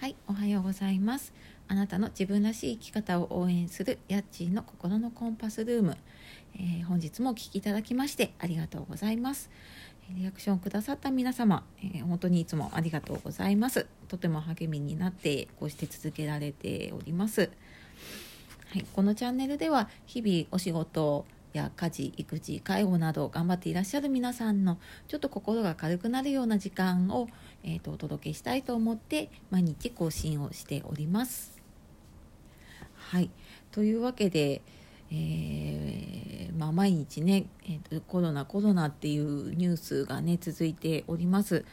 はいおはようございます。あなたの自分らしい生き方を応援するヤッチーの心のコンパスルーム、えー、本日もお聴きいただきましてありがとうございます。リアクションくださった皆様、えー、本当にいつもありがとうございます。とても励みになってこうして続けられております。はい、このチャンネルでは日々お仕事や家事育児介護など頑張っていらっしゃる皆さんのちょっと心が軽くなるような時間を、えーと、お届けしたいと思って毎日更新をしております。はいというわけで、えー、まあ、毎日ね、えーと、コロナコロナっていうニュースがね続いております。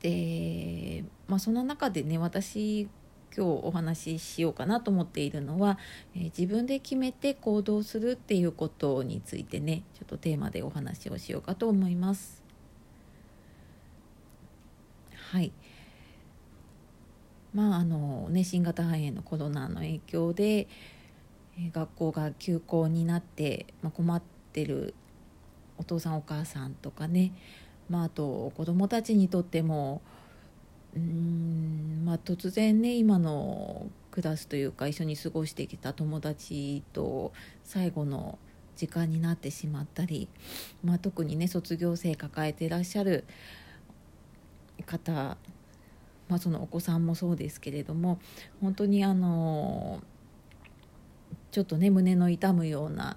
で、まあ、その中でね私今日お話ししようかなと思っているのは、えー、自分で決めて行動するっていうことについてねちょっとテーマでお話をしようかと思います。はいまああのね新型肺炎のコロナの影響で、えー、学校が休校になって、まあ、困ってるお父さんお母さんとかね、まあ、あと子どもたちにとってもうんまあ、突然ね今のクラスというか一緒に過ごしてきた友達と最後の時間になってしまったり、まあ、特にね卒業生抱えてらっしゃる方、まあ、そのお子さんもそうですけれども本当にあのちょっとね胸の痛むような、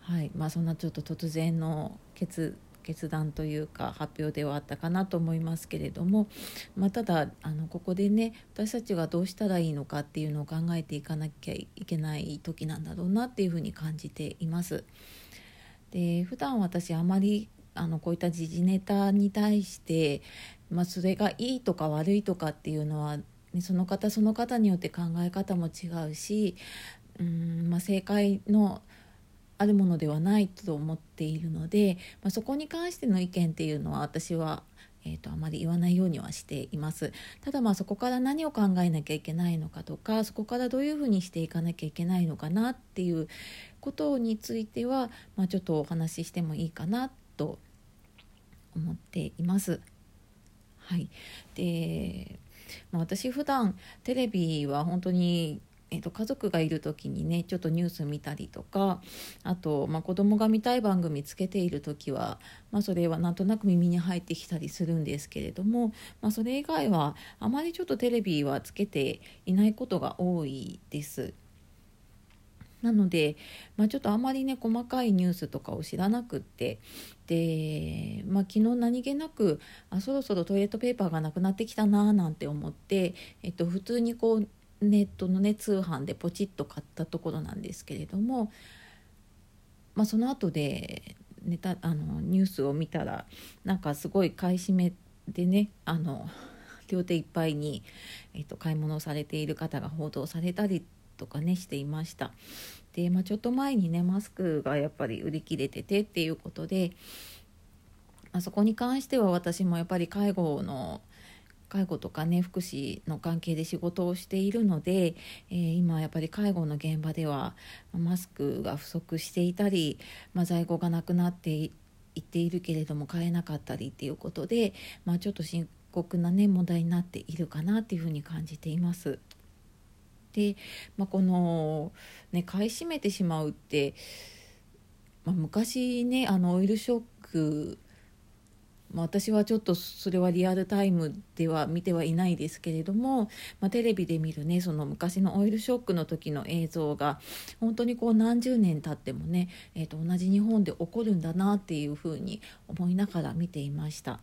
はいまあ、そんなちょっと突然の決決断というか発表ではあったかなと思いますけれども、まあ、ただあのここでね私たちがどうしたらいいのかっていうのを考えていかなきゃいけない時なんだろうなっていうふうに感じています。で普段私あまりあのこういった時事ネタに対して、まあ、それがいいとか悪いとかっていうのは、ね、その方その方によって考え方も違うしうん、まあ、正解のあるものではないと思っているので、まあ、そこに関しての意見っていうのは私はえーと、あまり言わないようにはしていますただまあそこから何を考えなきゃいけないのかとかそこからどういうふうにしていかなきゃいけないのかなっていうことについては、まあ、ちょっとお話ししてもいいかなと思っています。はい、で、まあ、私普段テレビは本当にえーと、家族がいる時にねちょっとニュース見たりとかあと、まあ、子供が見たい番組つけている時は、まあ、それはなんとなく耳に入ってきたりするんですけれども、まあ、それ以外はあまりちょっとテレビはつけていないことが多いです。なので、まあ、ちょっとあまりね細かいニュースとかを知らなくってで、まあ、昨日何気なくあそろそろトイレットペーパーがなくなってきたななんて思って、えっと、普通にこうネットのね通販でポチッと買ったところなんですけれども、まあ、その後でネタあのニュースを見たらなんかすごい買い占めでねあの両手いっぱいに、えっと、買い物をされている方が報道されたりとかねしていました。で、まあ、ちょっと前にねマスクがやっぱり売り切れててっていうことで、まあ、そこに関しては私もやっぱり介護の介護とかね福祉の関係で仕事をしているので、えー、今やっぱり介護の現場ではマスクが不足していたり、まあ、在庫がなくなっていっているけれども買えなかったりっていうことで、まあ、ちょっと深刻なね問題になっているかなっていうふうに感じています。で、まあ、この、ね、買い占めてしまうって、まあ、昔ねあのオイルショックまあ、私はちょっとそれはリアルタイムでは見てはいないですけれども、まあ、テレビで見るねその昔のオイルショックの時の映像が本当にこう何十年経ってもね、えー、と同じ日本で起こるんだなっていうふうに思いながら見ていました。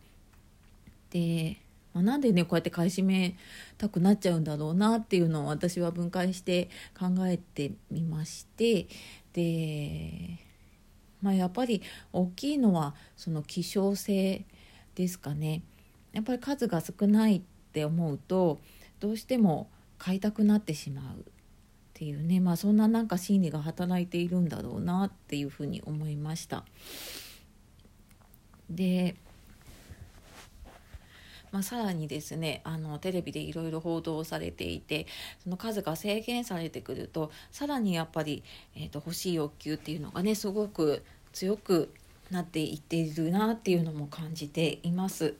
でまあ、なんでねこうやって買い占めたくなっちゃうんだろうなっていうのを私は分解して考えてみましてで、まあ、やっぱり大きいのはその希少性ですかねやっぱり数が少ないって思うとどうしても買いたくなってしまうっていうねまあそんななんか心理が働いているんだろうなっていうふうに思いました。でまあ、さらにですねあのテレビでいろいろ報道されていてその数が制限されてくるとさらにやっぱり、えーと欲しい欲求っていうのがねすごく強くなっていっているなっていうのも感じています。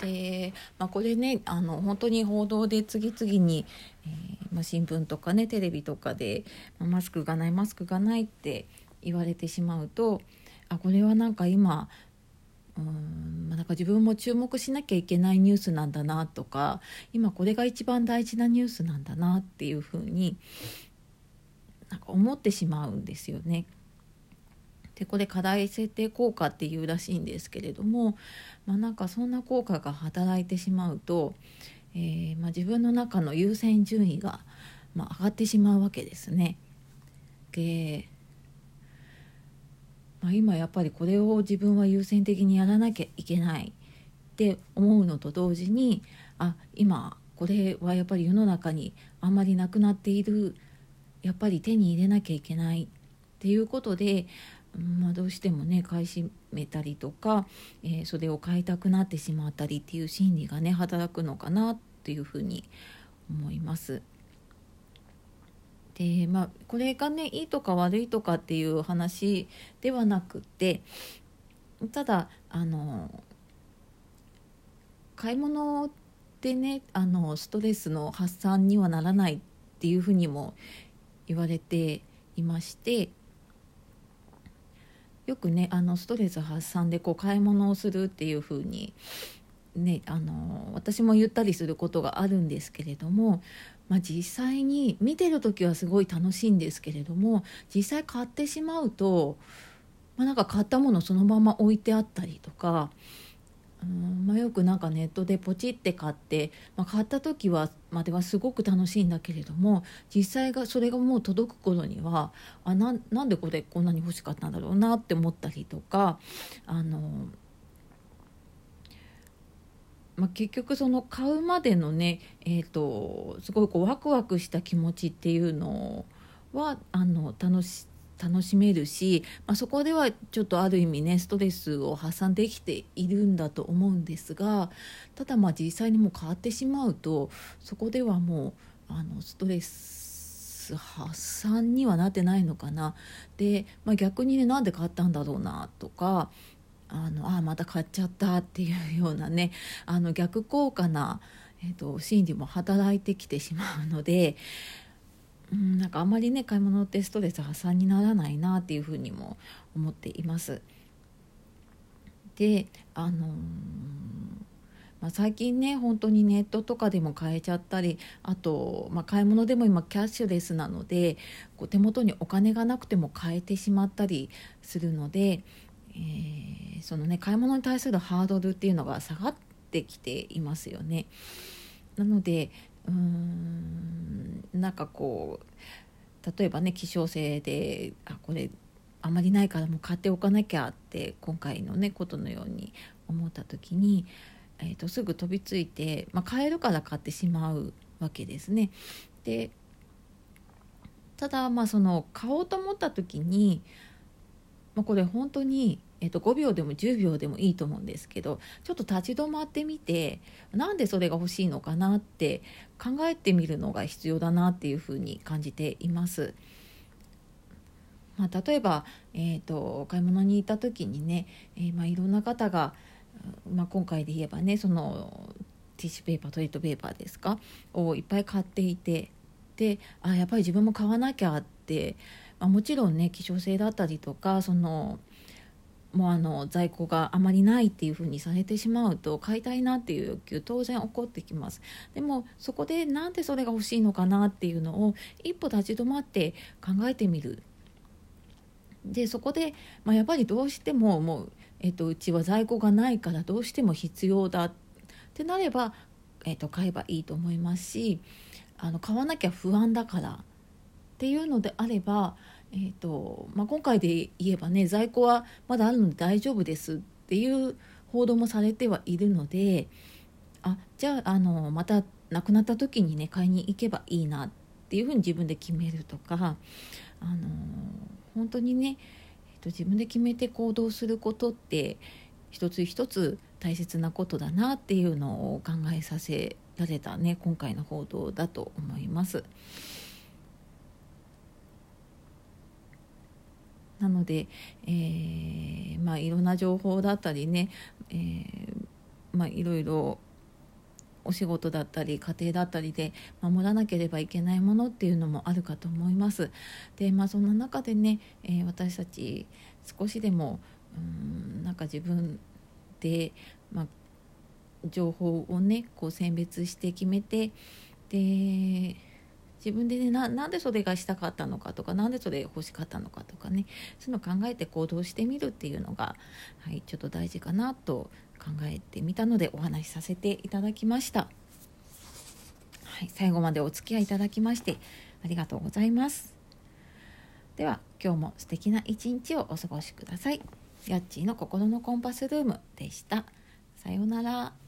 で、まあ、これねあの本当に報道で次々に、えー、まあ、新聞とかねテレビとかで、まあ、マスクがないマスクがないって言われてしまうとあこれはなんか今うんなんか自分も注目しなきゃいけないニュースなんだなとか今これが一番大事なニュースなんだなっていうふうに思ってしまうんですよね。でこれ課題設定効果っていうらしいんですけれども、まあ、なんかそんな効果が働いてしまうと、えー、まあ、自分の中の優先順位が、まあ、上がってしまうわけですね。で、ま、今やっぱりこれを自分は優先的にやらなきゃいけないって思うのと同時にあ今これはやっぱり世の中にあんまりなくなっているやっぱり手に入れなきゃいけないっていうことでまあ、どうしてもね買い占めたりとか、えー、それを買いたくなってしまったりっていう心理がね働くのかなっていうふうに思います。でまあこれがねいいとか悪いとかっていう話ではなくてただあの買い物でねあのストレスの発散にはならないっていうふうにも言われていましてよくねあのストレス発散でこう買い物をするっていう風にねあの私も言ったりすることがあるんですけれども、まあ、実際に見てる時はすごい楽しいんですけれども実際買ってしまうと、まあ、なんか買ったものそのまま置いてあったりとかうんまあ、よくなんかネットでポチって買って、まあ、買った時はまではすごく楽しいんだけれども実際がそれがもう届く頃にはあななんでこれこんなに欲しかったんだろうなって思ったりとかあの、まあ、結局その買うまでのね、えーと、すごいこうワクワクした気持ちっていうのはあの楽し楽しめるし、まあ、そこではちょっとある意味ねストレスを発散できているんだと思うんですがただまあ実際にもう変わってしまうとそこではもうあのストレス発散にはなってないのかな。で、まあ、逆にねなんで買ったんだろうなとかあのあまた買っちゃったっていうようなねあの逆効果な、えーと心理も働いてきてしまうのでうん、なんかあんまりね買い物ってストレス発散にならないなっていうふうにも思っています。であのー、まあ、最近ね本当にネットとかでも買えちゃったりあと、まあ、買い物でも今キャッシュレスなのでこう手元にお金がなくても買えてしまったりするので、えー、そのね買い物に対するハードルっていうのが下がってきていますよね。なのでうーんなんかこう例えばね希少性であこれあまりないからもう買っておかなきゃって今回のねことのように思った時に、えーと、すぐ飛びついて、まあ、買えるから買ってしまうわけですね。でただまあその買おうと思った時に、まあ、これ本当にえっと、5秒でも10秒でもいいと思うんですけどちょっと立ち止まってみてなんでそれが欲しいのかなって考えてみるのが必要だなっていうふうに感じています。まあ、例えば、えーと、買い物に行った時にね、えー、まあ、いろんな方が、まあ、今回で言えばねそのティッシュペーパートイレットペーパーですかをいっぱい買っていてであやっぱり自分も買わなきゃって、まあ、もちろんね希少性だったりとかそのもうあの在庫があまりないっていうふうにされてしまうと買いたいなっていう欲求当然起こってきます。でもそこでなんでそれが欲しいのかなっていうのを一歩立ち止まって考えてみる。でそこで、まあ、やっぱりどうしてももう、えっと、うちは在庫がないからどうしても必要だってなれば、えっと、買えばいいと思いますしあの買わなきゃ不安だからっていうのであればえーとまあ、今回で言えばね在庫はまだあるので大丈夫ですっていう報道もされてはいるのであじゃああのまた亡くなった時にね買いに行けばいいなっていうふうに自分で決めるとかあの本当にね、えーと、自分で決めて行動することって一つ一つ大切なことだなっていうのを考えさせられたね今回の報道だと思います。なので、えー、まあ、いろんな情報だったりね、えー、まあ、いろいろお仕事だったり家庭だったりで守らなければいけないものっていうのもあるかと思います。でまあそんな中でね、えー、私たち少しでもうんなんか自分で、まあ、情報をねこう選別して決めてで自分でねなんでそれがしたかったのかとか何でそれ欲しかったのかとかねそういうのを考えて行動してみるっていうのが、はい、ちょっと大事かなと考えてみたのでお話しさせていただきました。はい、最後までお付き合いいただきましてありがとうございます。では今日も素敵な一日をお過ごしください。やっちーの心のコンパスルームでした。さようなら。